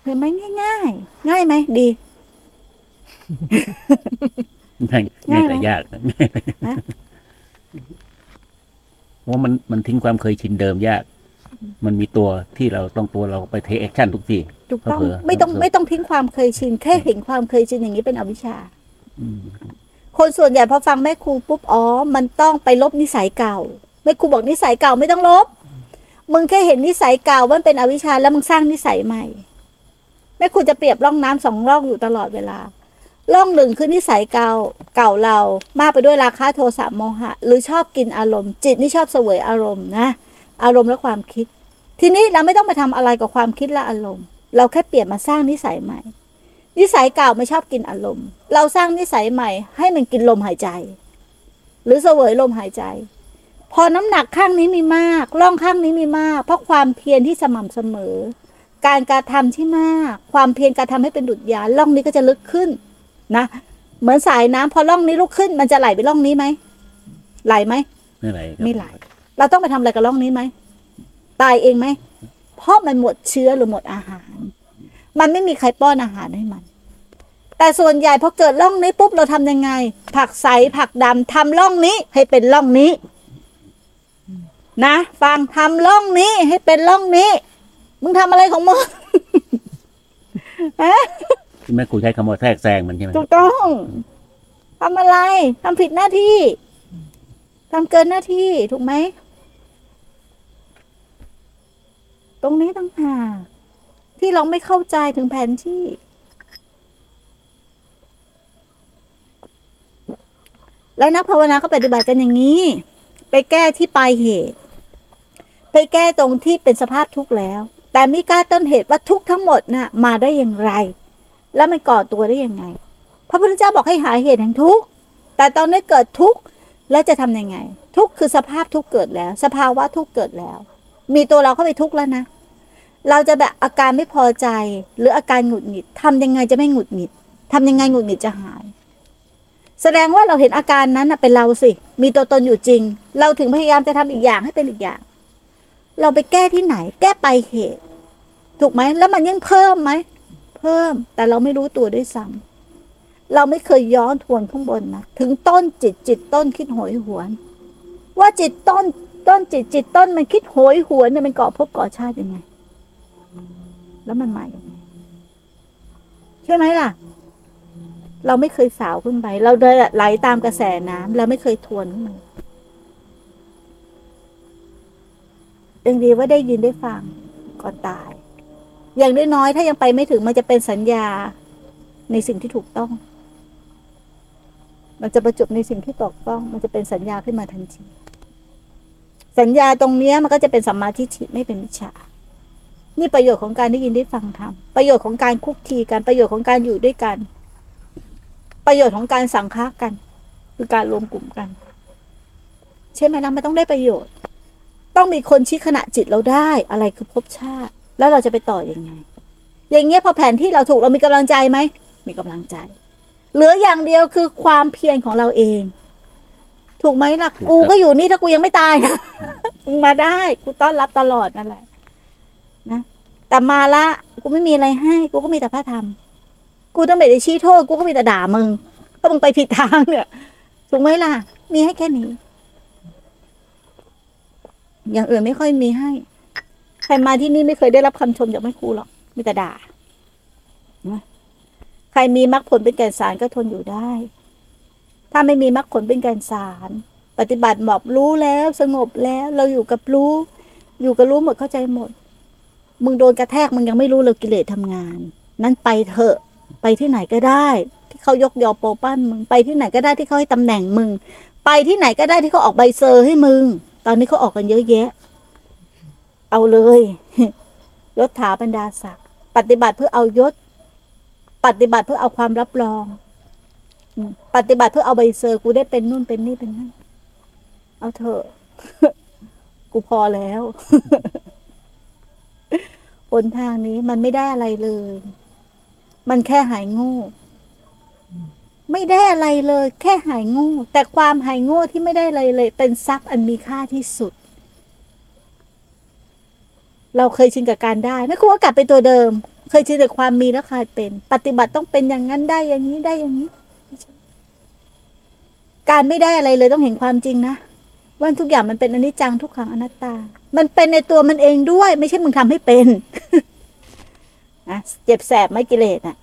เห็นไหมง่ายๆ ง่ายไหมดี ง่ายง่ายแต่ยากฮะเพราะมันมันทิ้งความเคยชินเดิมยาก มันมีตัวที่เราต้องตัวเราไป take action ทุกทีถูกต้องเผลอๆไม่ต้องเผลอๆไม่ต้องทิ้งความเคยชิน แค่เห็นความเคยชินอย่างนี้เป็นอวิชชาอืมคนส่วนใหญ่พอฟังแม่ครูปุ๊บอ๋อ มันต้องไปลบนิสัยเก่าแม่ครูบอกนิสัยเก่าไม่ต้องลบ มึงแค่เห็นนิสัยเก่าว่ามันเป็นอวิชชาแล้วมึงสร้างนิสัยใหม่แม่ครูจะเปรียบร่องน้ำสองร่องอยู่ตลอดเวลา ร่องหนึ่งคือนิสัยเก่าเก่าเรา มากไปด้วยราคะโทสะโมหะ หรือชอบกินอารมณ์ จิตนี่ชอบเสวยอารมณ์นะ อารมณ์และความคิด ทีนี้เราไม่ต้องไปทำอะไรกับความคิดและอารมณ์ เราแค่เปลี่ยนมาสร้างนิสัยใหม่ นิสัยเก่าไม่ชอบกินอารมณ์ เราสร้างนิสัยใหม่ ให้มันกินลมหายใจ หรือเสวยลมหายใจ พอน้ำหนักข้างนี้มีมาก ร่องข้างนี้มีมาก เพราะความเพียรที่สม่ำเสมอ การกระทำที่มาก ความเพียรการทำให้เป็นดุจยานร่องนี้ก็จะลึกขึ้นนะเหมือนสายน้ำพอร่องนี้ลุกขึ้น มันจะไหลไปร่องนี้ไหมไหลไหมไม่ไหลครับไม่ไหลเราต้องไปทำอะไรกับร่องนี้ไหมตายเองไหมเพราะมันหมดเชื้อหรือหมดอาหาร มันไม่มีใครป้อนอาหารให้มัน แต่ส่วนใหญ่พอเกิดร่องนี้ปุ๊บเราทำยังไง ผักใสผักดำทำร่องนี้ให้เป็นร่องนี้ นะ ฟังทำร่องนี้ให้เป็นร่องนี้ มึงทำอะไรของมึง ฮะที่แม่ครูใช้คำว่าแทรกแซงมันใช่ไหมถูกต้องทำอะไรทำผิดหน้าที่ทำเกินหน้าที่ถูกไหม ตรงนี้ต้องหากที่เราไม่เข้าใจถึงแผนที่ แล้วนักภาวนาก็ปฏิบัติกันอย่างนี้ ไปแก้ที่ปลายเหตุ ไปแก้ตรงที่เป็นสภาพทุกข์แล้ว แต่ไม่กล้าต้นเหตุว่าทุกข์ทั้งหมดน่ะมาได้อย่างไร แล้วมันก่อตัวได้ยังไง พระพุทธเจ้าบอกให้หาเหตุแห่งทุกข์แต่ตอนนี้เกิดทุกข์แล้วจะทำยังไง ทุกข์คือสภาพทุกข์เกิดแล้ว สภาวะทุกข์เกิดแล้ว มีตัวเราเข้าไปทุกข์แล้วนะ เราจะแบบอาการไม่พอใจหรืออาการหงุดหงิดทำยังไงจะไม่หงุดหงิดทำยังไงหงุดหงิดจะหาย แสดงว่าเราเห็นอาการนั้นเป็นเราสิ มีตัวตนอยู่จริง เราถึงพยายามจะทำอีกอย่างให้เป็นอีกอย่าง เราไปแก้ที่ไหน แก้ไปเหตุ ถูกไหมแล้วมันยังเพิ่มไหมเพิ่ม แต่เราไม่รู้ตัวด้วยซ้ำเราไม่เคยย้อนทวนข้างบนนะถึงต้นจิตจิตต้นคิดโหยหวน ว่าจิตต้นต้นจิตจิตต้นมันคิดโหยหวนเนี่ยมันเกาะภพเกาะชาติยังไง แล้วมันมาอย่างไงใช่ไหมล่ะ เราไม่เคยสาวขึ้นไป เราเดินไหลตามกระแสน้ำเราไม่เคยทวนขึ้นมา ยังดีว่าได้ยินได้ฟังก่อนตาย อย่างน้อยๆถ้ายังไปไม่ถึงมันจะเป็นสัญญาในสิ่งที่ถูกต้อง มันจะประจบในสิ่งที่ถูกต้อง มันจะเป็นสัญญาขึ้นมาทันที สัญญาตรงนี้มันก็จะเป็นสัมมาทิฏฐิไม่เป็นมิจฉานี่ประโยชน์ของการได้ยินได้ฟังธรรมประโยชน์ของการคุกคีกันประโยชน์ของการอยู่ด้วยกัน ประโยชน์ของการสังฆากัน คือการรวมกลุ่มกัน ใช่ไหมนะมันต้องได้ประโยชน์ ต้องมีคนชี้ขณะจิตเราได้ อะไรคือภพชาติ แล้วเราจะไปต่ออยังไง อย่างเงี้ยพอแผนที่เราถูกเรามีกำลังใจไหมมีกำลังใจ เหลืออย่างเดียวคือความเพียรของเราเอง ถูกไหมล่ะถูกครับกูก็อยู่นี่ถ้ากูยังไม่ตายนะมึงมาได้กูต้อนรับตลอดนั่นแหละนะแต่มาละกูไม่มีอะไรให้ กูก็มีแต่พระธรรมกูต้องไม่ได้ชี้โทษ กูก็มีแต่ด่ามึงก็มึงไปผิดทางเนี่ยถูกไหมล่ะ มีให้แค่นี้ อย่างอื่นไม่ค่อยมีให้ ใครมาที่นี่ไม่เคยได้รับคำชมจากแม่ครูหรอกมีแต่ด่าใครมีมรรคผลเป็นแก่นสารก็ทนอยู่ได้ ถ้าไม่มีมรรคผลเป็นแก่นสาร ปฏิบัติบอกรู้แล้วสงบแล้ว เราอยู่กับรู้ อยู่กับรู้หมดเข้าใจหมด มึงโดนกระแทกมึงยังไม่รู้เลยกิเลสทำงาน นั้นไปเถอะไปที่ไหนก็ได้ ที่เขายกยอโปปั้นมึงไปที่ไหนก็ได้ที่เขาให้ตำแหน่งมึง ไปที่ไหนก็ได้ที่เขาออกใบเซอร์ให้มึง ตอนนี้เขาออกกันเยอะแยะ เอาเลยยศถาบรรดาศักดิ์ปฏิบัติเพื่อเอายศ ปฏิบัติเพื่อเอาความรับรอง ปฏิบัติเพื่อเอาใบเซอร์กูได้เป็นนู่นเป็นนี่เป็นนั่นเอาเถอะกูพอแล้วบนทางนี้มันไม่ได้อะไรเลย มันแค่หายโง่ ไม่ได้อะไรเลย แค่หายโง่แต่ความหายโง่ที่ไม่ได้อะไรเลย เป็นทรัพย์อันมีค่าที่สุด เราเคยชินกับการได้ไม่ควรว่ากลับไปตัวเดิม เคยชินกับความมีแล้วคลายเป็น ปฏิบัติต้องเป็นอย่างนั้นได้อย่างนี้ได้อย่างนี้ การไม่ได้อะไรเลยต้องเห็นความจริงนะว่าทุกอย่างมันเป็นอนิจจังทุกขังอนัตตา มันเป็นในตัวมันเองด้วย ไม่ใช่มึงทำให้เป็นนะเจ็บแสบไหมกิเลสอะ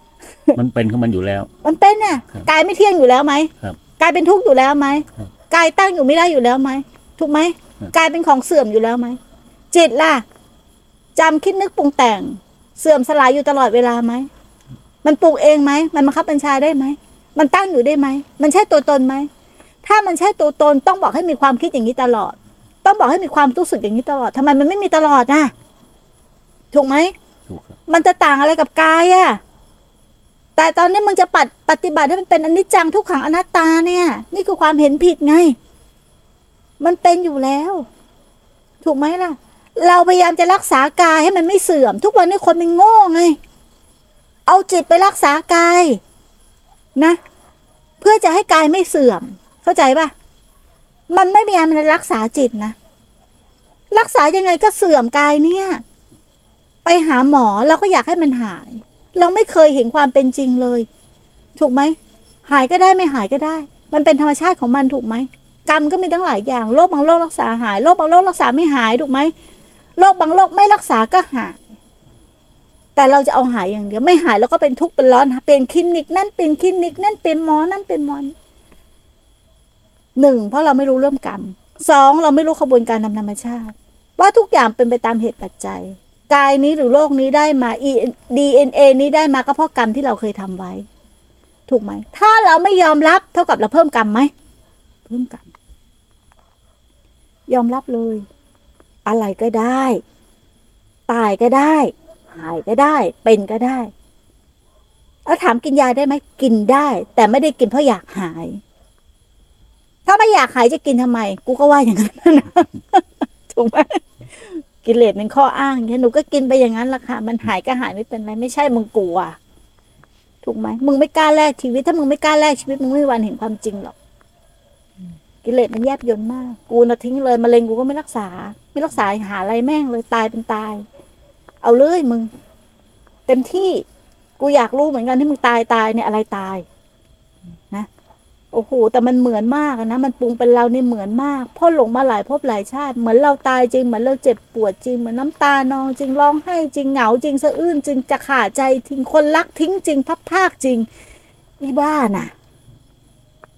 มันเป็นของมันอยู่แล้ว มันเป็นน่ะครับกายไม่เที่ยงอยู่แล้วไหมครับกายเป็นทุกข์อยู่แล้วไหมครับกายตั้งอยู่ไม่ได้อยู่แล้วไหมถูกไหมครับกายเป็นของเสื่อมอยู่แล้วไหมจิตล่ะจำคิดนึกปรุงแต่ง เสื่อมสลายอยู่ตลอดเวลาไหมมันปรุงเองไหมมันบังคับบัญชาได้ไหมมันตั้งอยู่ได้ไหมมันใช่ตัวตนไหมถ้ามันใช่ตัวตนต้องบอกให้มีความคิดอย่างนี้ตลอด ต้องบอกให้มีความรู้สึกอย่างนี้ตลอดทำไมมันไม่มีตลอดน่ะถูกไหมถูกครับ มันจะต่างอะไรกับกายอะ แต่ตอนนี้มึงจะปัดปฏิบัติให้มันเป็นอนิจจังทุกขังอนัตตาเนี่ย นี่คือความเห็นผิดไง มันเป็นอยู่แล้ว ถูกไหมล่ะ เราพยายามจะรักษากายให้มันไม่เสื่อม ทุกวันนี้คนมันโง่ไง เอาจิตไปรักษากายนะ เพื่อจะให้กายไม่เสื่อม เข้าใจป่ะมันไม่มีอะไรรักษาจิตนะรักษายังไงก็เสื่อมกายเนี่ย ไปหาหมอเราก็อยากให้มันหาย เราไม่เคยเห็นความเป็นจริงเลย ถูกไหม หายก็ได้ไม่หายก็ได้ มันเป็นธรรมชาติของมันถูกไหม กรรมก็มีตั้งหลายอย่าง โรคบางโรครักษาหาย โรคบางโรครักษาไม่หายถูกไหม โรคบางโรคไม่รักษาก็หาย แต่เราจะเอาหายอย่างเดียว ไม่หายแล้วก็เป็นทุกข์เป็นร้อน เป็นคลินิกนั่นเป็นคลินิกนั่นเป็นหมอ นั่นเป็นหมอนหนึ่งเพราะเราไม่รู้เรื่องกรรมสองเราไม่รู้ขบวนการทำธรรมชาติ ว่าทุกอย่างเป็นไปตามเหตุปัจจัย กายนี้หรือโลกนี้ได้มา DNA นี้ได้มาก็เพราะกรรมที่เราเคยทำไว้ ถูกไหม ถ้าเราไม่ยอมรับเท่ากับเราเพิ่มกรรมไหมเพิ่มกรรมยอมรับเลย อะไรก็ได้ ตายก็ได้ หายก็ได้ เป็นก็ได้แล้วถามกินยาได้ไหมกินได้ แต่ไม่ได้กินเพราะอยากหาย ถ้าไม่อยากหายจะกินทำไม กูก็ว่าอย่างนั้นนะถูกไหม กิเลสเป็นข้ออ้างเงี้ยหนูก็กินไปอย่างนั้นละค่ะ มันหายก็หายไม่เป็นไร ไม่ใช่มึงกลัว ถูกไหมมึงไม่กล้าแลกชีวิต ถ้ามึงไม่กล้าแลกชีวิตมึงไม่วันเห็นความจริงหรอก กิเลสมันแยบยนต์มาก กูน่ะทิ้งเลยมะเร็งกูก็ไม่รักษา ไม่รักษาหาอะไรแม่งเลยตายเป็นตาย เอาเลยมึง เต็มที่ กูอยากรู้เหมือนกันที่มึงตายตายเนี่ยอะไรตาย โอ้โห แต่มันเหมือนมากนะ มันปรุงเป็นเรานี่เหมือนมากพราะหลงมาหลายภพหลายชาติ เหมือนเราตายจริง เหมือนเราเจ็บปวดจริง เหมือนน้ำตานองจริง ร้องไห้จริง เหงาจริง สะอื้นจริง จะขาดใจทิ้ง คนรักทิ้งจริง พับภาคจริงนี่บ้าน่ะ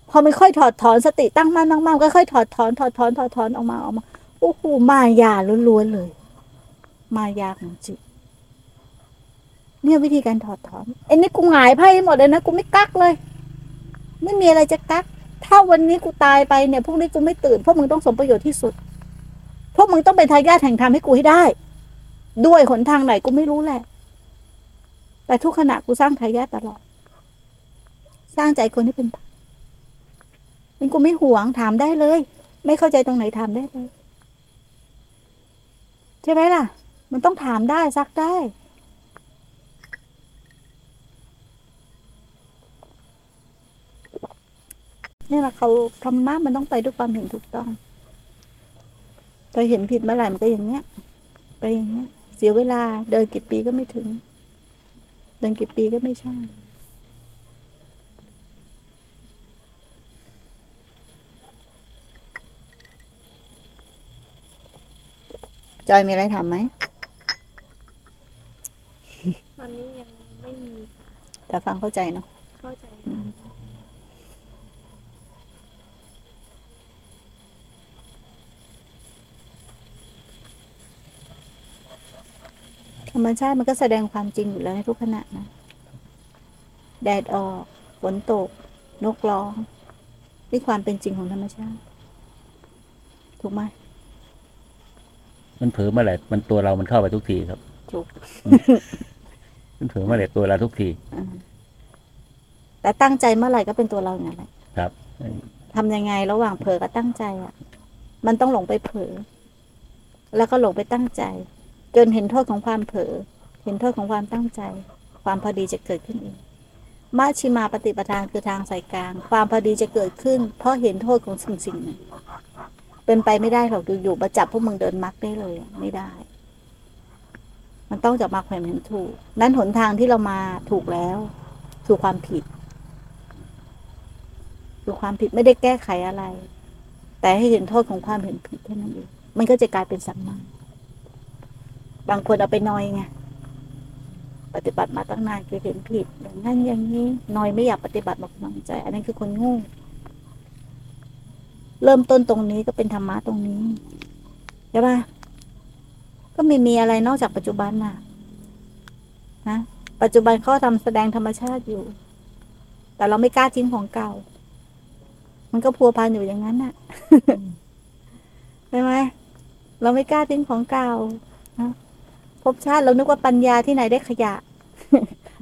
พอไม่ค่อยถอดถอนสติตั้งมั่นตั้งมั่นก็ค่อยถอดถอน ถอดถอน ถอดถอนออกมาออกมา โอ้โห มายาล้วนๆเลย มายาของจิตเนี่ยวิธีการถอดถอนไอ้นี่กูหงายไพ่หมดเลยนะ กูไม่กักเลย ไม่มีอะไรจะกัก ถ้าวันนี้กูตายไปเนี่ยพรุ่งนี้กูไม่ตื่นพวกมึงต้องสมประโยชน์ที่สุดพวกมึงต้องเป็นทายาทแห่งธรรมให้กูให้ได้ ด้วยหนทางไหนกูไม่รู้แหละ แต่ทุกขณะกูสร้างทายาทตลอด สร้างใจคนที่เป็นธรรมมันกูไม่ห่วงถามได้เลย ไม่เข้าใจตรงไหนถามได้เลย ใช่ไหมล่ะ มันต้องถามได้ซักได้ นี่ยแหละเขาธรรมะมันต้องไปด้วยความเห็นถูกต้องพอเห็นผิดเมื่อไหร่มันก็อย่างเงี้ย ไปอย่างเงี้ย เสียเวลา เดินกี่ปีก็ไม่ถึง เดินกี่ปีก็ไม่ใช่จอยมีอะไรทำไหมตอนนี้ยังไม่มี แต่ฟังเข้าใจเนาะเข้าใจ ธรรมชาติมันก็แสดงความจริงอยู่แล้วในทุกขณะนะ แดดออกฝนตก นกร้อง นี่ความเป็นจริงของธรรมชาติ ถูกไหมมันเผลอเมื่อไหร่มันตัวเรามันเข้าไปทุกทีครับ ถูก มันเผลอเมื่อไหร่ตัวเราทุกทีอ่าแต่ตั้งใจเมื่อไหร่ก็เป็นตัวเราอย่างนั้นแหละครับทำยังไงระหว่างเผลอกับตั้งใจอะ มันต้องหลงไปเผลอแล้วก็หลงไปตั้งใจ จนเห็นโทษของความเผลอเห็นโทษของความตั้งใจ ความพอดีจะเกิดขึ้นเองมัชชิมาปฏิปทานคือทางสายกลาง ความพอดีจะเกิดขึ้น เพราะเห็นโทษของสิ่งสิ่งหนึ่งเป็นไปไม่ได้หรอกอยู่ๆมาจับพวกมึงเดินมักได้เลย ไม่ได้ มันต้องจากมาความเห็นถูก นั้นหนทางที่เรามาถูกแล้วคือความผิดคือความผิดไม่ได้แก้ไขอะไร แต่ให้เห็นโทษของความเห็นผิดแค่นั้นเองมันก็จะกลายเป็นสัมมา บางคนเอาไปนอยไงปฏิบัติมาตั้งนานคือเห็นผิดอย่างนั้นอย่างนี้นอยไม่อยากปฏิบัติมากำลังใจ อันนั้นคือคนโงูเริ่มต้นตรงนี้ก็เป็นธรรมะตรงนี้ใช่ปะก็ไม่มีอะไรนอกจากปัจจุบันน่ะนะปัจจุบันเขาทำแสดงธรรมชาติอยู่ แต่เราไม่กล้าทิ้งของเก่า มันก็พัวพันอยู่อย่างนั้นน่ะใช่ไหมเราไม่กล้าทิ้งของเก่านะ ภพชาติเรานึกว่าปัญญาที่ไหนได้ขยะ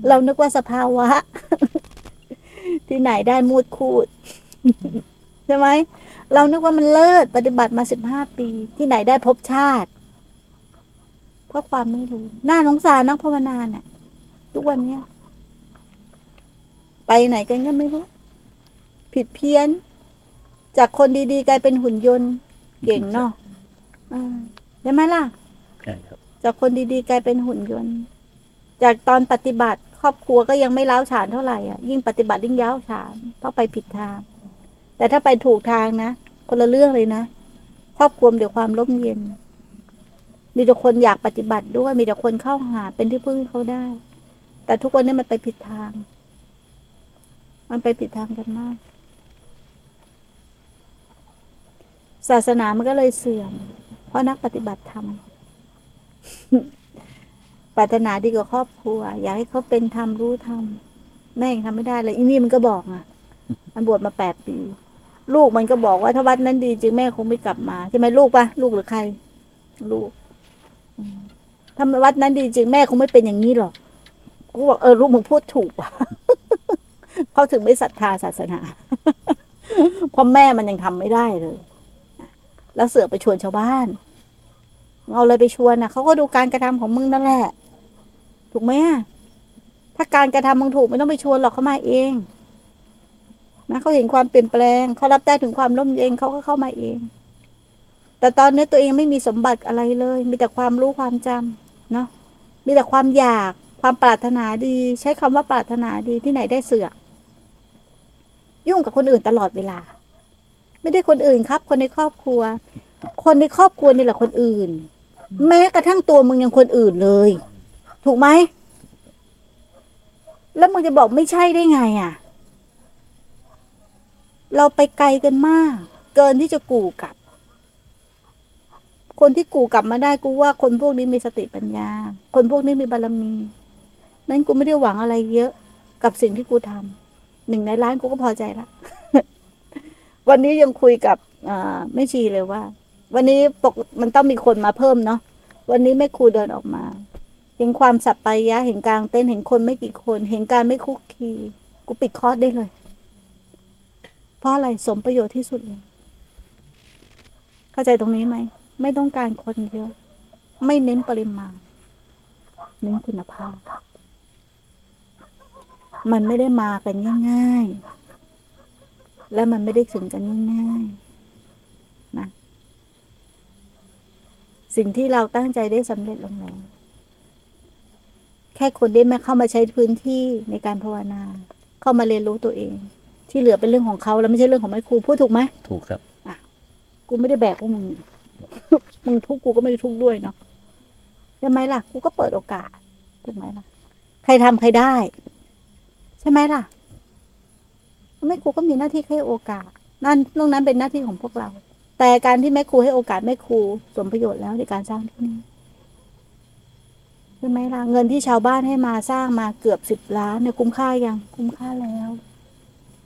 เรานึกว่าสภาวะ ที่ไหนได้มูดคูดใช่ไหมเรานึกว่ามันเลิศปฏิบัติมาสิบห้าปี ที่ไหนได้ภพชาติ เพราะความไม่รู้น่าสงสารนักภาวนาเนี่ยทุกวันเนี้ยไปไหนกันก็ไม่รู้ ผิดเพี้ยน จากคนดีๆ กลายเป็นหุ่นยนต์ เก่งเนาะอ่าใช่ไหมล่ะใช่ครับ จากคนดีๆ กลายเป็นหุ่นยนต์ จากตอนปฏิบัติครอบครัวก็ยังไม่ล้าฉานเท่าไหร่อะยิ่งปฏิบัติยิ่งย้าวฉานเพราะไปผิดทาง แต่ถ้าไปถูกทางนะคนละเรื่องเลยนะครอบครัวมีแต่ความร่มเย็น มีแต่คนอยากปฏิบัติด้วย มีแต่คนเข้าหาเป็นที่พึ่งให้เขาได้ แต่ทุกวันนี้มันไปผิดทาง มันไปผิดทางกันมาก ศาสนามันก็เลยเสื่อม เพราะนักปฏิบัติธรรม ปรารถนาดีกว่าครอบครัว อยากให้เขาเป็นธรรมรู้ธรรมแม่ยังทำไม่ได้เลยอีนี่มันก็บอกอะ มันบวชมาแปดปี ลูกมันก็บอกว่าถ้าวัดนั้นดีจริงแม่คงไม่กลับมาใช่ไหมลูกปะลูกหรือใคร ลูกอืมถ้าวัดนั้นดีจริงแม่คงไม่เป็นอย่างนี้หรอกกูบอกเออลูกมึงพูดถูกว่ะเขาถึงไม่ศรัทธาศาสนาเพราะแม่มันยังทำไม่ได้เลย แล้วเสือกไปชวนชาวบ้าน เอาเลยไปชวนนะเขาก็ดูการกระทำของมึงนั่นแหละ ถูกไหมถ้าการกระทำมึงถูกไม่ต้องไปชวนหรอกเขามาเองนะเขาเห็นความเปลี่ยนแปลงเขารับได้ถึงความร่มเย็นเขาก็เข้ามาเอง แต่ตอนนี้ตัวเองไม่มีสมบัติอะไรเลย มีแต่ความรู้ความจำเนาะมีแต่ความอยากความปรารถนาดี ใช้คำว่าปรารถนาดีที่ไหนได้เสือกยุ่งกับคนอื่นตลอดเวลา ไม่ได้คนอื่นครับ คนในครอบครัว คนในครอบครัวนี่แหละคนอื่น แม้กระทั่งตัวมึงยังคนอื่นเลย ถูกไหม แล้วมึงจะบอกไม่ใช่ได้ไงอะ เราไปไกลกันมาก เกินที่จะกูกลับ คนที่กูกลับมาได้กูว่าคนพวกนี้มีสติปัญญา คนพวกนี้มีบารมี นั้นกูไม่ได้หวังอะไรเยอะกับสิ่งที่กูทำหนึ่งในล้านกูก็พอใจละวันนี้ยังคุยกับอ่าแม่ชีเลยว่า วันนี้ปกมันต้องมีคนมาเพิ่มเนาะวันนี้แม่ครูเดินออกมา เห็นความสัปปยะ เห็นกลางเต้นเห็นคนไม่กี่คน เห็นการไม่คุกคีกูปิดคอร์สได้เลย เพราะอะไรสมประโยชน์ที่สุดเลยเข้าใจตรงนี้ไหมไม่ต้องการคนเยอะ ไม่เน้นปริมาณเน้นคุณภาพ มันไม่ได้มากันง่ายๆและมันไม่ได้ถึงกันง่ายๆนะ สิ่งที่เราตั้งใจได้สำเร็จลงแล้วแค่คนได้มาเข้ามาใช้พื้นที่ในการภาวนา เข้ามาเรียนรู้ตัวเอง ที่เหลือเป็นเรื่องของเขาแล้วไม่ใช่เรื่องของแม่ครูพูดถูกไหมถูกครับกูไม่ได้แบกพวกมึงมึงทุกข์กูก็ไม่ได้ทุกข์ด้วยเนาะใช่ไหมล่ะ กูก็เปิดโอกาสถูกไหมล่ะ ใครทำใครได้ ใช่ไหมล่ะแม่ครูก็มีหน้าที่ให้โอกาส นั่นตรงนั้นเป็นหน้าที่ของพวกเรา แต่การที่แม่ครูให้โอกาสแม่ครูสมประโยชน์แล้วในการสร้างที่นี่ใช่ไหมล่ะเงินที่ชาวบ้านให้มาสร้างมาเกือบสิบล้านเนี่ยคุ้มค่ายังคุ้มค่าแล้ว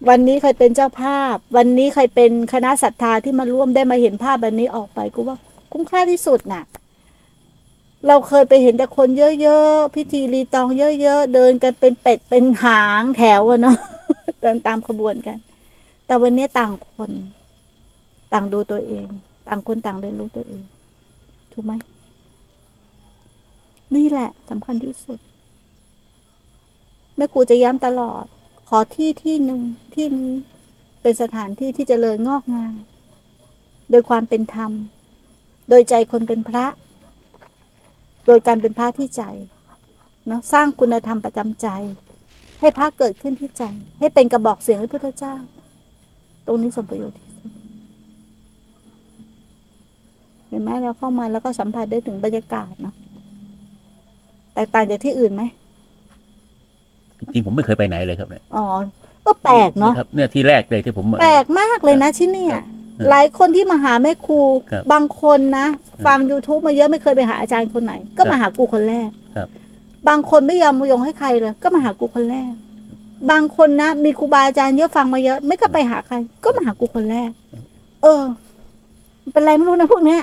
วันนี้ใครเป็นเจ้าภาพ วันนี้ใครเป็นคณะศรัทธาที่มาร่วมได้มาเห็นภาพแบบนี้ออกไปกูว่าคุ้มค่าที่สุดน่ะ เราเคยไปเห็นแต่คนเยอะๆพิธีรีตองเยอะๆเดินกันเป็นเป็ดเป็นหางแถวอะเนาะเดินตามขบวนกัน แต่วันนี้ต่างคน ต่างดูตัวเอง ต่างคนต่างเรียนรู้ตัวเอง ถูกไหม นี่แหละสำคัญที่สุด แม่ครูจะย้ำตลอด ขอที่ที่หนึ่งที่นี้เป็นสถานที่ที่จเจริญงอกงาม โดยความเป็นธรรม โดยใจคนเป็นพระ โดยการเป็นพระที่ใจเนาะสร้างคุณธรรมประจำใจ ให้พระเกิดขึ้นที่ใจ ให้เป็นกระบอกเสียงให้พุทธเจ้า ตรงนี้สมประโยชน์ที่สุดเห็นไหมเราเข้ามาแล้วก็สัมผัสได้ถึงบรรยากาศเนาะแตกต่างจากที่อื่นไหมจริงๆผมไม่เคยไปไหนเลยครับเนี่ยอ๋อก็แปลกเนาะครับเนี่ยที่แรกเลยที่ผมแปลกมากเลยนะที่เนี่ยหลายคนที่มาหาแม่ครูครับบางคนนะฟัง youtube มาเยอะไม่เคยไปหาอาจารย์คนไหน ก็มาหากูคนแรกครับ บางคนไม่ยอมมายงให้ใครเลย ก็มาหากูคนแรก บางคนนะมีครูบาอาจารย์เยอะฟังมาเยอะ ไม่ก็ไปหาใคร ก็มาหากูคนแรก เออมัน เป็นไรไม่รู้นะพวกเนี้ย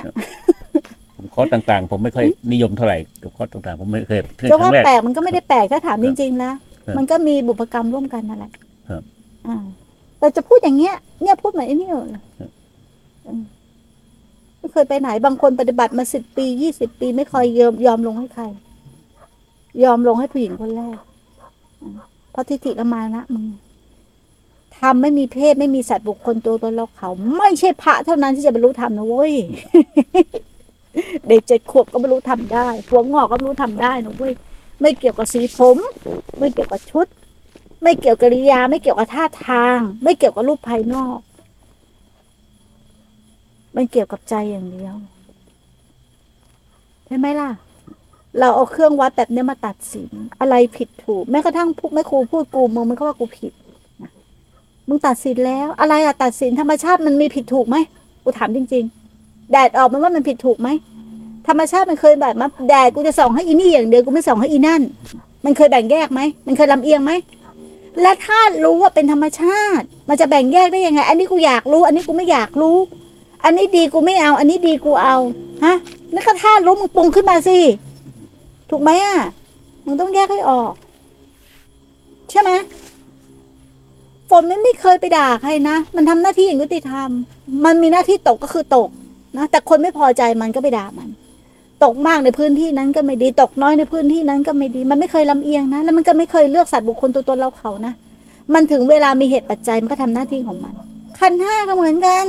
ผมคอร์สต่างๆ ผมไม่ค่อยนิยมเท่าไหร่กับคอร์สต่างๆ ผมไม่เคยคจะรั้ว่างแรกแปลกมันก็ไม่ได้แปลกถ้าถามคจรับริงๆแล้วครับมันก็มีบุพกรรมร่วมกันนั่นแหละครับอ่าแต่จะพูดอย่างเงี้ย เนี่ยพูดเหมือนไอ้นี่เลยครับอืมไม่เคยไปไหนบางคนปฏิบัติมาสิบปียี่สิบปีไม่เคยยอมยอมลงให้ใคร ยอมลงให้ผู้หญิงคนแรกอ่าเพราะทิฏฐิละมานะมึง ทำไม่มีเพศไม่มีสัตว์บุคคลตัวตนเราเขา ไม่ใช่พระเท่านั้นที่จะบรรลุธรรมนะเว้ยเด็กเจ็ดขวบก็บรรลุธรรมได้หัวงอกก็บรรลุธรรมได้นะเว้ยไม่เกี่ยวกับสีผม ไม่เกี่ยวกับชุด ไม่เกี่ยวกับริยา ไม่เกี่ยวกับท่าทาง ไม่เกี่ยวกับรูปภายนอก มันเกี่ยวกับใจอย่างเดียวใช่ไหมล่ะ เราเอาเครื่องวัดแบบนี้มาตัดสิน อะไรผิดถูก แม้กระทั่งพวกแม่ครูพูดกูมึงมันก็ว่ากูผิด มึงตัดสินแล้ว อะไรอะตัดสินธรรมชาติมันมีผิดถูกไหมกูถามจริง ๆ แดดออกมันว่ามันผิดถูกไหมธรรมชาติมันเคยแบบมาแดดกูจะส่องให้อีนี่อย่างเดียวกูไม่ส่องให้อีนั่น มันเคยแบ่งแยกไหมมันเคยลำเอียงไหมและถ้ารู้ว่าเป็นธรรมชาติ มันจะแบ่งแยกได้ยังไง อันนี้กูอยากรู้ อันนี้กูไม่อยากรู้ อันนี้ดีกูไม่เอา อันนี้ดีกูเอาฮะนั่นก็ถ้ารู้มึงปรุงขึ้นมาสิถูกไหมอะมึงต้องแยกให้ออก ใช่ไหม ฝนมันไม่เคยไปด่าใครนะ มันทำหน้าที่อย่างยุติธรรม มันมีหน้าที่ตกก็คือตกนะ แต่คนไม่พอใจมันก็ไปด่ามัน ตกมากในพื้นที่นั้นก็ไม่ดี ตกน้อยในพื้นที่นั้นก็ไม่ดี มันไม่เคยลำเอียงนะ แล้วมันก็ไม่เคยเลือกสัตว์บุคคลตัวตนเราเขานะ มันถึงเวลามีเหตุปัจจัยมันก็ทำหน้าที่ของมันขันห้าก็เหมือนกัน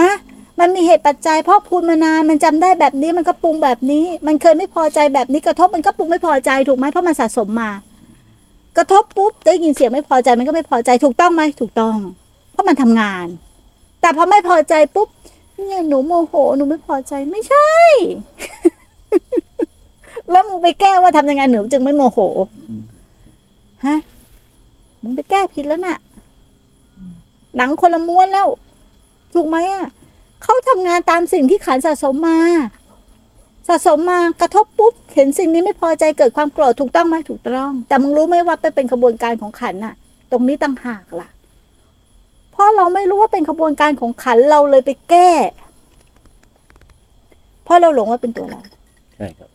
ฮะมันมีเหตุปัจจัยเพราะพูดมานานมันจำได้แบบนี้มันก็ปรุงแบบนี้ มันเคยไม่พอใจแบบนี้กระทบมันก็ปรุงไม่พอใจถูกไหมเพราะมันสะสมมา กระทบปุ๊บได้ยินเสียงไม่พอใจมันก็ไม่พอใจถูกต้องไหมถูกต้อง เพราะมันทำงาน แต่พอไม่พอใจปุ๊บเนี่ยหนูโมโหหนูไม่พอใจไม่ใช่ แล้วมึงไปแก้ว่าทำยังไงหนูจึงไม่โมโหฮะมึงไปแก้ผิดแล้วน่ะหนังคนละม้วนแล้ว ถูกไหมอะเขาทำงานตามสิ่งที่ขันสะสมมา สะสมมากระทบปุ๊บเห็นสิ่งนี้ไม่พอใจเกิดความโกรธถูกต้องไหมถูกต้อง แต่มึงรู้ไหมว่าไปเป็นขบวนการของขันน่ะ ตรงนี้ต่างหากล่ะเพราะเราไม่รู้ว่าเป็นขบวนการของขันเราเลยไปแก้ เพราะเราหลงว่าเป็นตัวเราใช่ครับ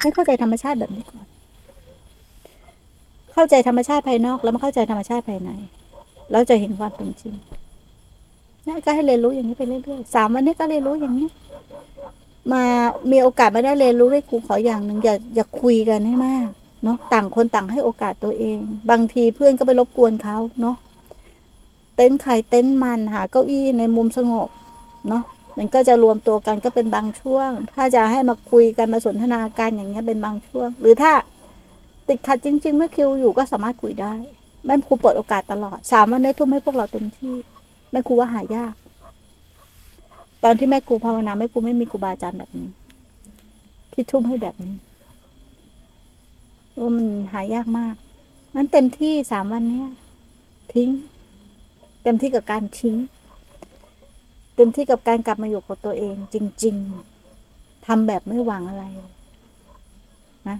ให้เข้าใจธรรมชาติแบบนี้ก่อน เข้าใจธรรมชาติภายนอก แล้วมาเข้าใจธรรมชาติภายในเราจะเห็นความเป็นจริง นี่ก็ให้เรียนรู้อย่างนี้ไปเรื่อยๆสามวันนี้ก็เรียนรู้อย่างนี้ มามีโอกาสมาได้เรียนรู้ด้วยครูขออย่างหนึ่งอย่าอย่าคุยกันให้มากเนาะต่างคนต่างให้โอกาสตัวเอง บางทีเพื่อนก็ไปรบกวนเขาเนาะเต็นท์ใครเต็นท์มันหาเก้าอี้ในมุมสงบเนาะมันก็จะรวมตัวกันก็เป็นบางช่วง ถ้าจะให้มาคุยกันมาสนทนาการอย่างเงี้ยเป็นบางช่วง หรือถ้าติดขัดจริงๆไม่คิวอยู่ก็สามารถคุยได้แม่ครูเปิดโอกาสตลอดสามวันนี้ทุ่มให้พวกเราเต็มที่ แม่ครูว่าหายาก ตอนที่แม่ครูภาวนาแม่ครูไม่มีครูบาอาจารย์แบบนี้ ที่ทุ่มให้แบบนี้ว่ามันหายากมากนั้นเต็มที่สามวันเนี้ย ทิ้ง เต็มที่กับการทิ้ง เต็มที่กับการกลับมาอยู่กับตัวเอง จริง ๆทำแบบไม่หวังอะไรนะ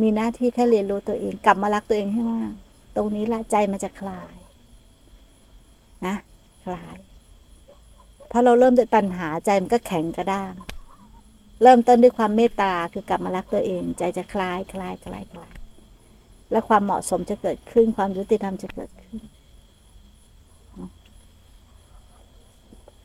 มีหน้าที่แค่เรียนรู้ตัวเอง กลับมารักตัวเองให้มาก ตรงนี้ละใจมันจะคลาย นะ คลายพอเราเริ่มด้วยตัณหาใจมันก็แข็งกระด้าง เริ่มต้นด้วยความเมตตาคือกลับมารักตัวเอง ใจจะคลายคลายคลายคลาย และความเหมาะสมจะเกิดขึ้นความยุติธรรมจะเกิดขึ้น